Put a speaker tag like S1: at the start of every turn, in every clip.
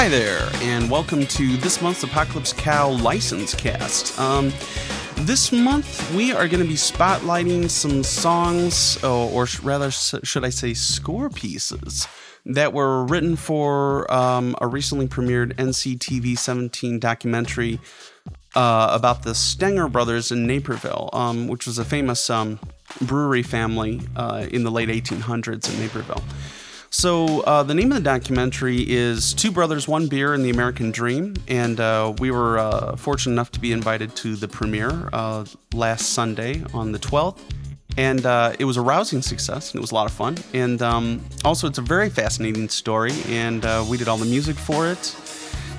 S1: Hi there, and welcome to this month's Apocalypse Cow license cast. Um, this month we are going to be spotlighting some songs, oh, or rather, should I say, score pieces that were written for um, a recently premiered NCTV 17 documentary uh, about the Stenger brothers in Naperville, um, which was a famous um, brewery family uh, in the late 1800s in Naperville. So, uh, the name of the documentary is Two Brothers, One Beer and the American Dream. And uh, we were uh, fortunate enough to be invited to the premiere uh, last Sunday on the 12th. And uh, it was a rousing success and it was a lot of fun. And um, also, it's a very fascinating story. And uh, we did all the music for it.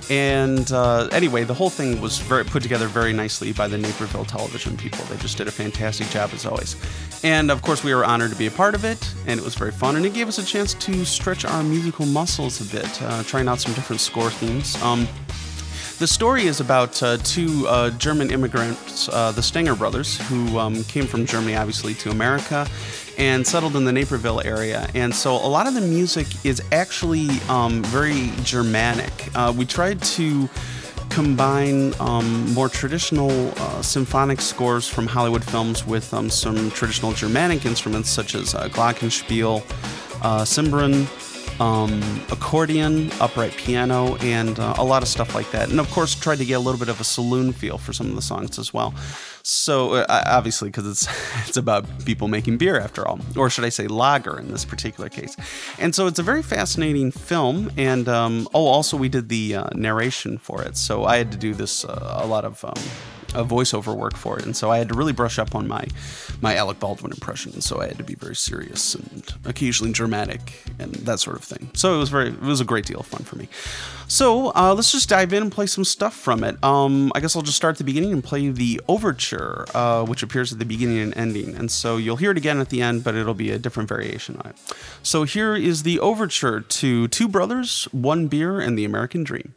S1: And uh, anyway, the whole thing was very put together very nicely by the Naperville television people. They just did a fantastic job as always. And of course, we were honored to be a part of it, and it was very fun. And it gave us a chance to stretch our musical muscles a bit, uh, trying out some different score themes. Um, the story is about uh, two uh, German immigrants, uh, the Stenger brothers, who um, came from Germany, obviously, to America and settled in the Naperville area. And so a lot of the music is actually um, very Germanic. Uh, we tried to combine um, more traditional uh, symphonic scores from Hollywood films with um, some traditional Germanic instruments such as uh, glockenspiel, uh, cimbron, um, accordion, upright piano, and uh, a lot of stuff like that. And of course, tried to get a little bit of a saloon feel for some of the songs as well. So uh, obviously, because it's it's about people making beer after all, or should I say lager in this particular case. And so it's a very fascinating film. And um, oh, also we did the uh, narration for it, so I had to do this uh, a lot of. Um, a voiceover work for it, and so I had to really brush up on my my Alec Baldwin impression. And so I had to be very serious and occasionally dramatic and that sort of thing. So it was very it was a great deal of fun for me. So uh, let's just dive in and play some stuff from it. Um, I guess I'll just start at the beginning and play the overture, uh, which appears at the beginning and ending. And so you'll hear it again at the end, but it'll be a different variation on it. So here is the overture to Two Brothers, One Beer, and the American Dream.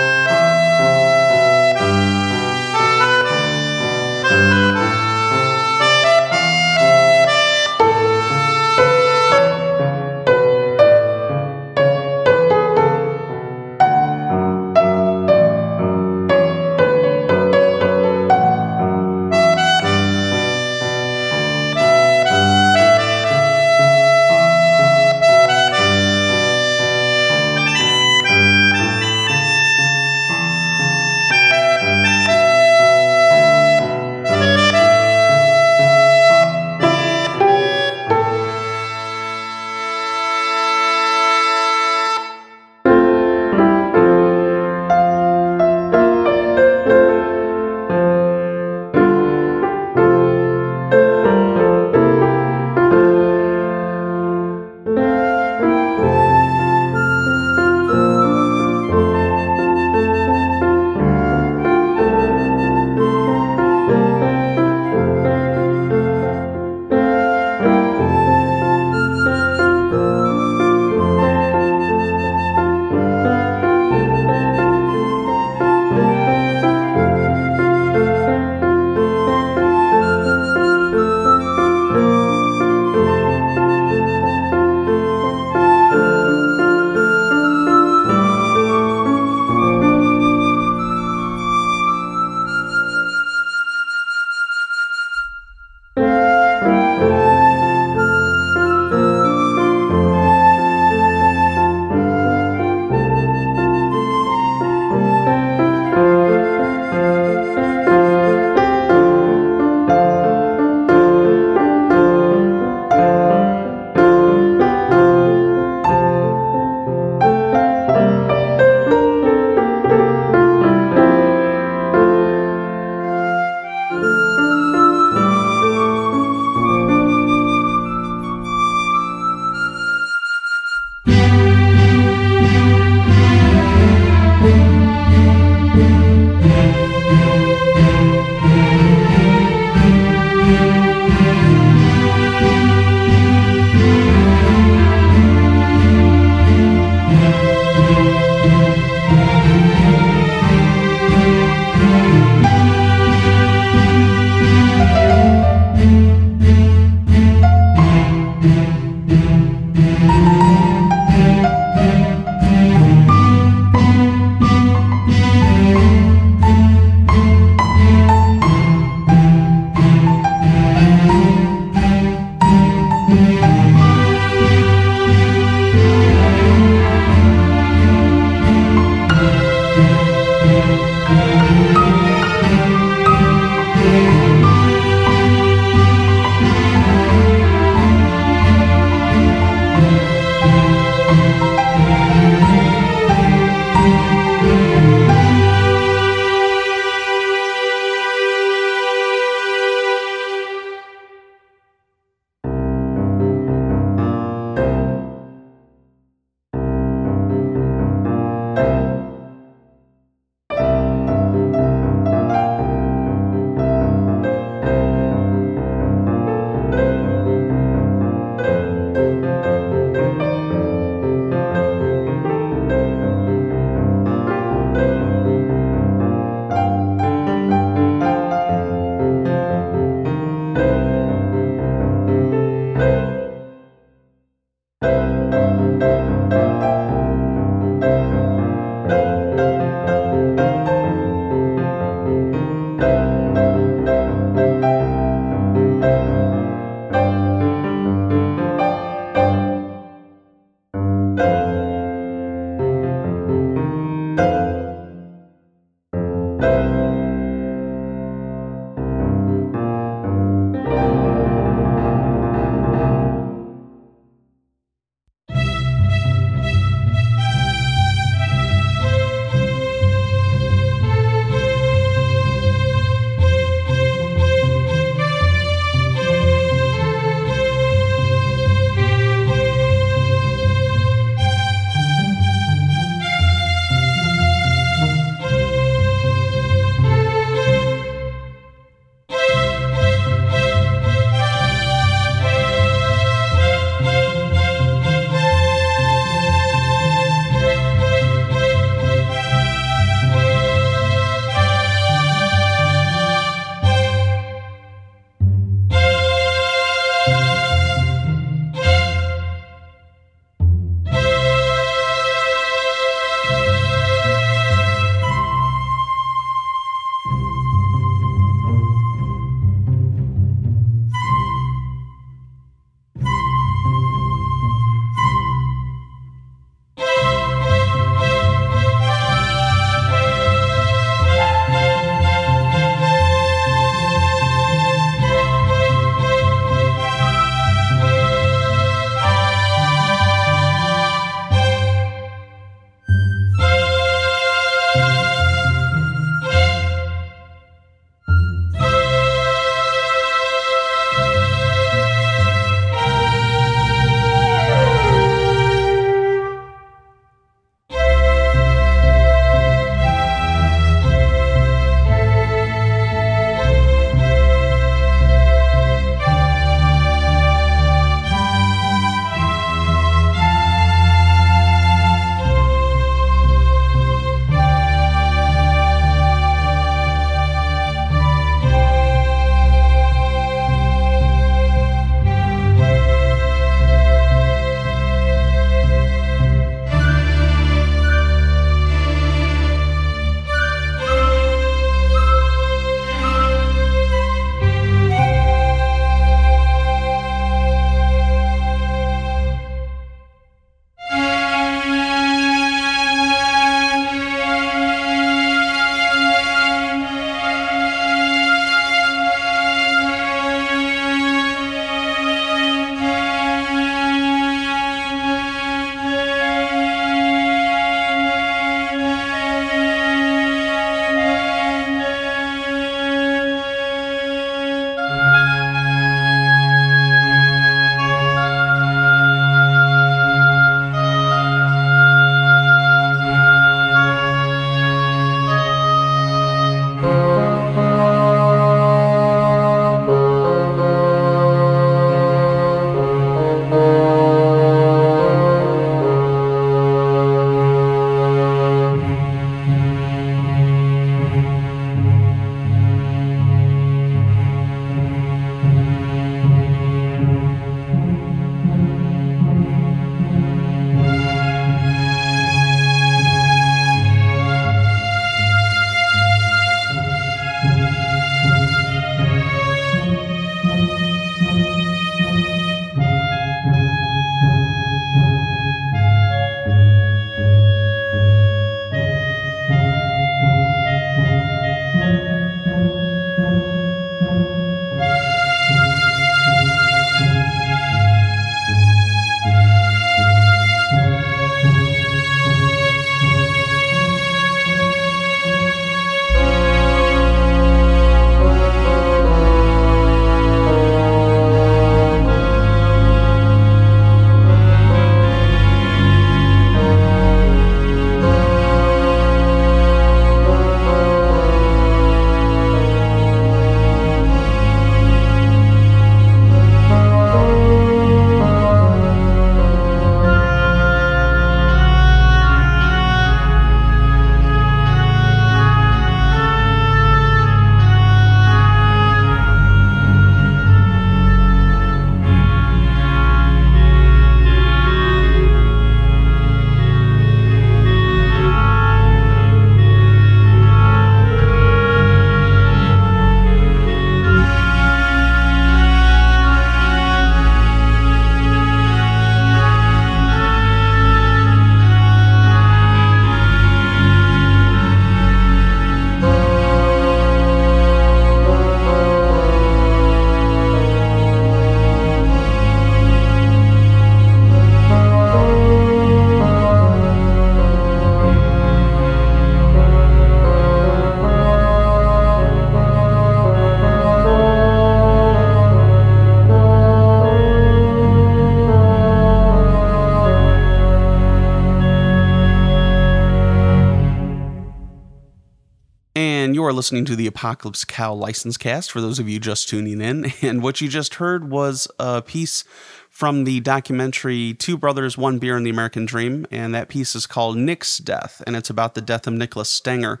S1: Are listening to the Apocalypse Cow license cast for those of you just tuning in. And what you just heard was a piece from the documentary Two Brothers, One Beer and the American Dream. And that piece is called Nick's Death. And it's about the death of Nicholas Stenger,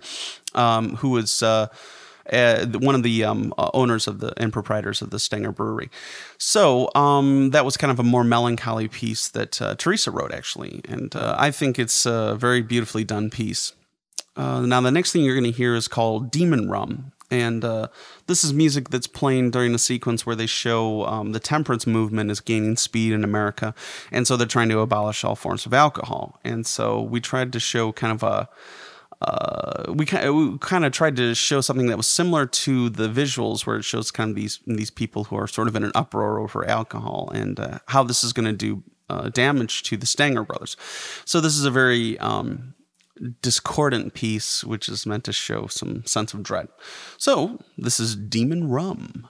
S1: um, who was. Uh, uh, one of the um, uh, owners of the and proprietors of the Stenger Brewery. So um, that was kind of a more melancholy piece that uh, Teresa wrote, actually, and uh, I think it's a very beautifully done piece. Uh, now, the next thing you're going to hear is called Demon Rum. And uh, this is music that's playing during a sequence where they show um, the temperance movement is gaining speed in America. And so they're trying to abolish all forms of alcohol. And so we tried to show kind of a. Uh, we, kind of, we kind of tried to show something that was similar to the visuals, where it shows kind of these these people who are sort of in an uproar over alcohol and uh, how this is going to do uh, damage to the Stenger brothers. So this is a very um, discordant piece, which is meant to show some sense of dread. So, this is Demon Rum.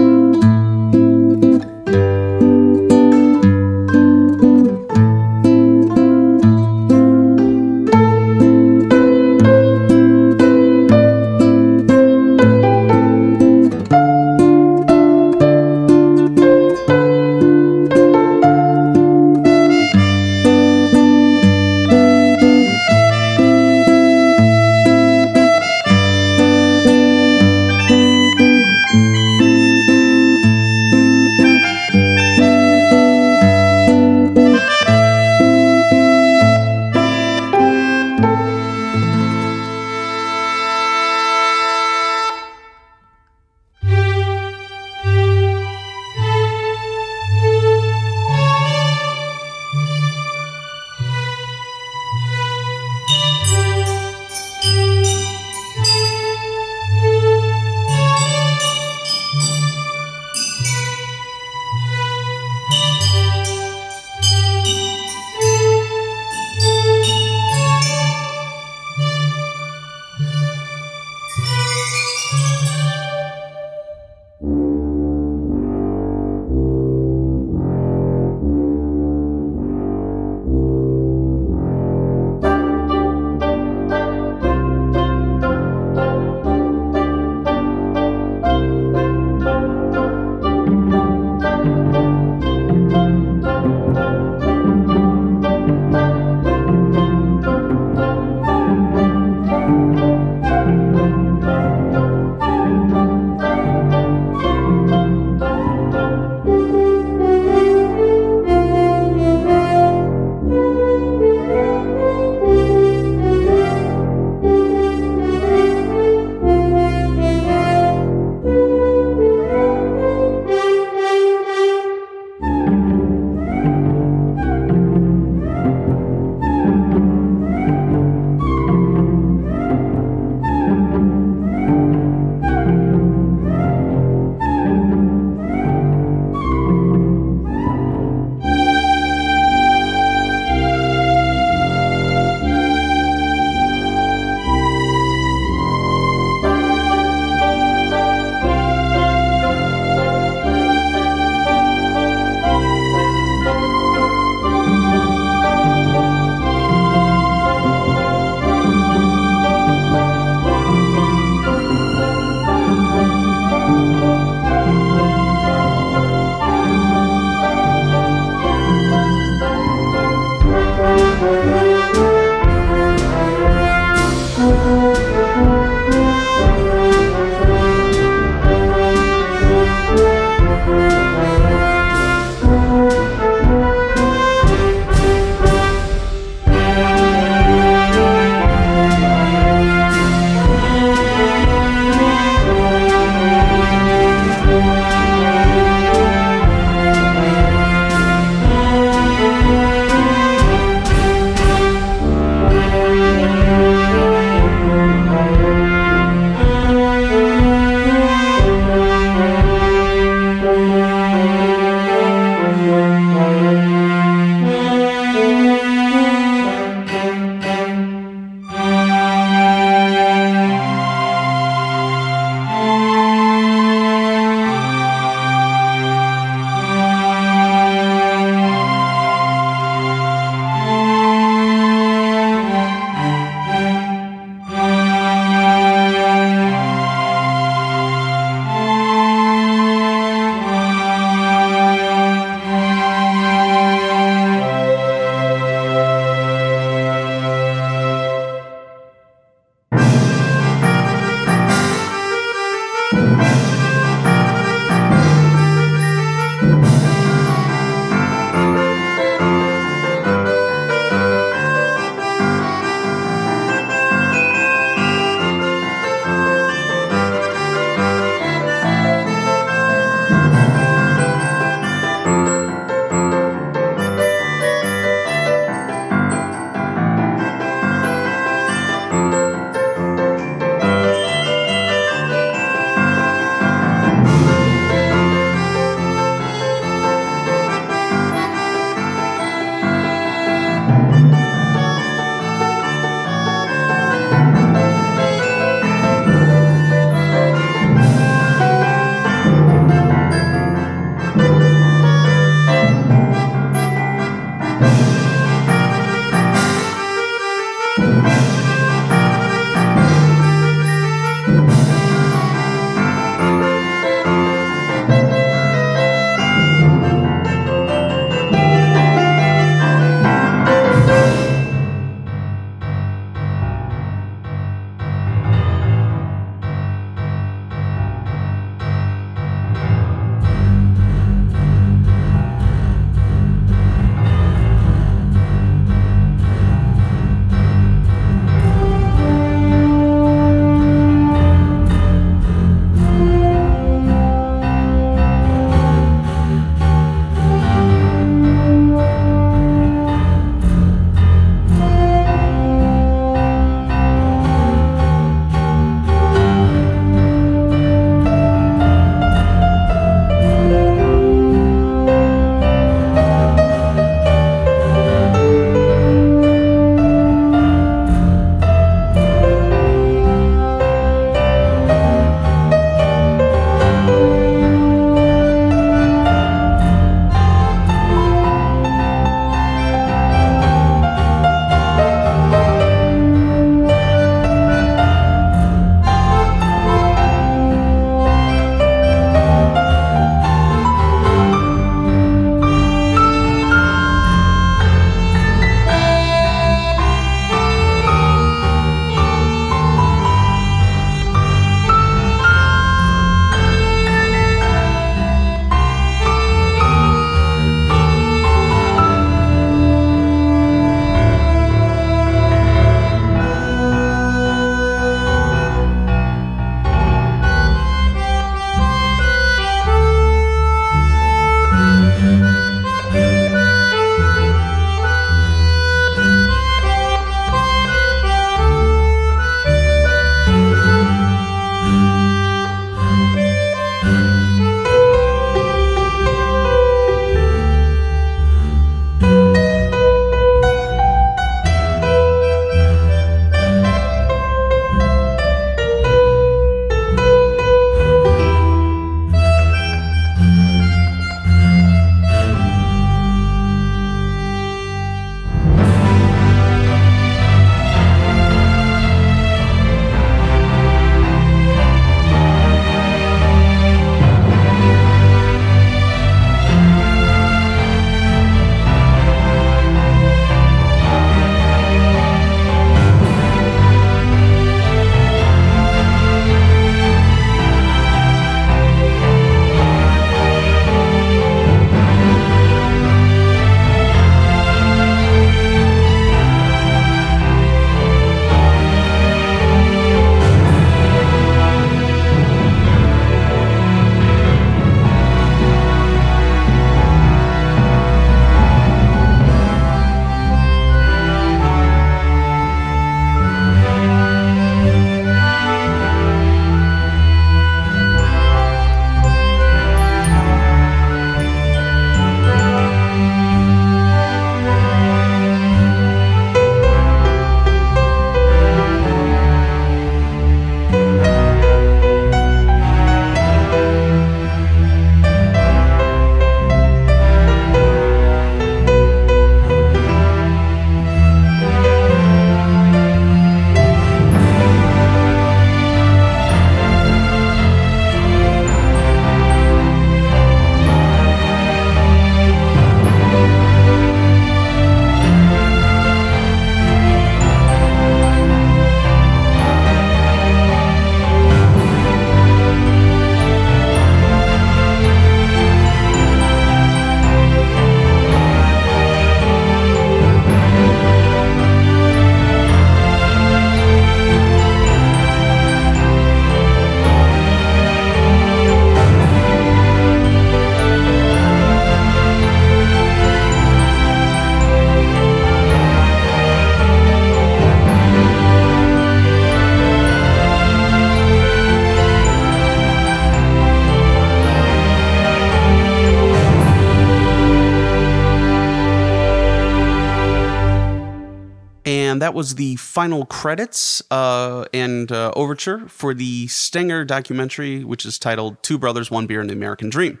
S1: That was the final credits uh, and uh, overture for the Stenger documentary, which is titled Two Brothers, One Beer, and the American Dream.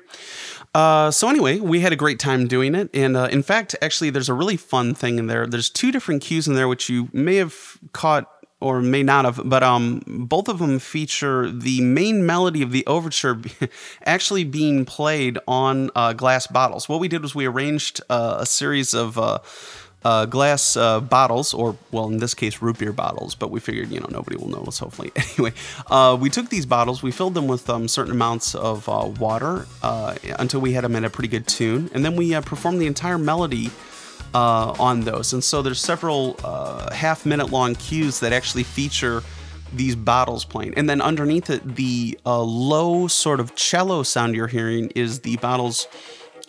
S1: Uh, so anyway, we had a great time doing it, and uh, in fact, actually, there's a really fun thing in there. There's two different cues in there, which you may have caught or may not have, but um, both of them feature the main melody of the overture actually being played on uh, glass bottles. What we did was we arranged uh, a series of uh, uh, glass uh, bottles, or well, in this case, root beer bottles. But we figured, you know, nobody will notice. Hopefully, anyway, uh, we took these bottles, we filled them with um, certain amounts of uh, water uh, until we had them in a pretty good tune, and then we uh, performed the entire melody. on those, and so there's several half minute long cues that actually feature these bottles playing. And then underneath it, the uh, low sort of cello sound you're hearing is the bottles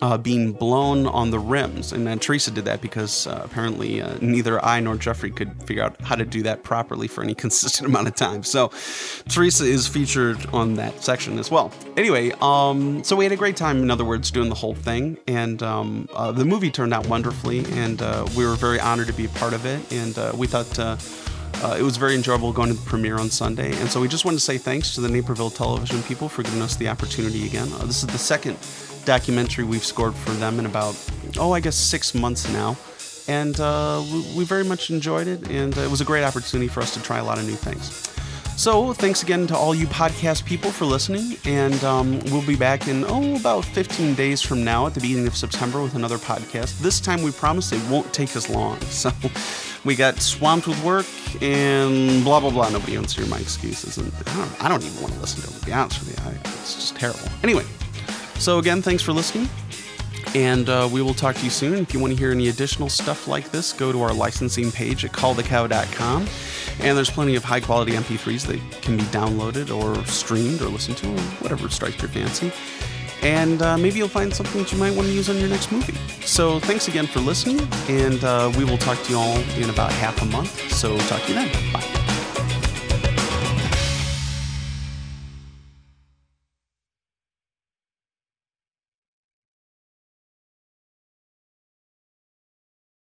S1: uh, being blown on the rims. And then Teresa did that because uh, apparently uh, neither I nor Jeffrey could figure out how to do that properly for any consistent amount of time. So Teresa is featured on that section as well. Anyway, um, so we had a great time, in other words, doing the whole thing. And um, uh, the movie turned out wonderfully, and uh, we were very honored to be a part of it. And we thought. Uh, it was very enjoyable going to the premiere on Sunday. And so we just wanted to say thanks to the Naperville television people for giving us the opportunity again. Uh, this is the second documentary we've scored for them in about, oh, I guess six months now. And uh, we, we, very much enjoyed it, and it was a great opportunity for us to try a lot of new things. So, thanks again to all you podcast people for listening, and um, we'll be back in, oh, about 15 days from now at the beginning of September with another podcast. This time we promise it won't take as long. So, we got swamped with work and blah, blah, blah. Nobody wants to hear my excuses, and I don't, I don't even want to listen to them, to be honest with you. I, it's just terrible. Anyway, so, again, thanks for listening. And uh, we will talk to you soon. If you want to hear any additional stuff like this, go to our licensing page at callthecow.com. And there's plenty of high quality MP3s that can be downloaded or streamed or listened to, or whatever strikes your fancy. and uh, maybe you'll find something that you might want to use on your next movie. So thanks again for listening, and uh, we will talk to you all in about half a month. So talk to you then. Bye.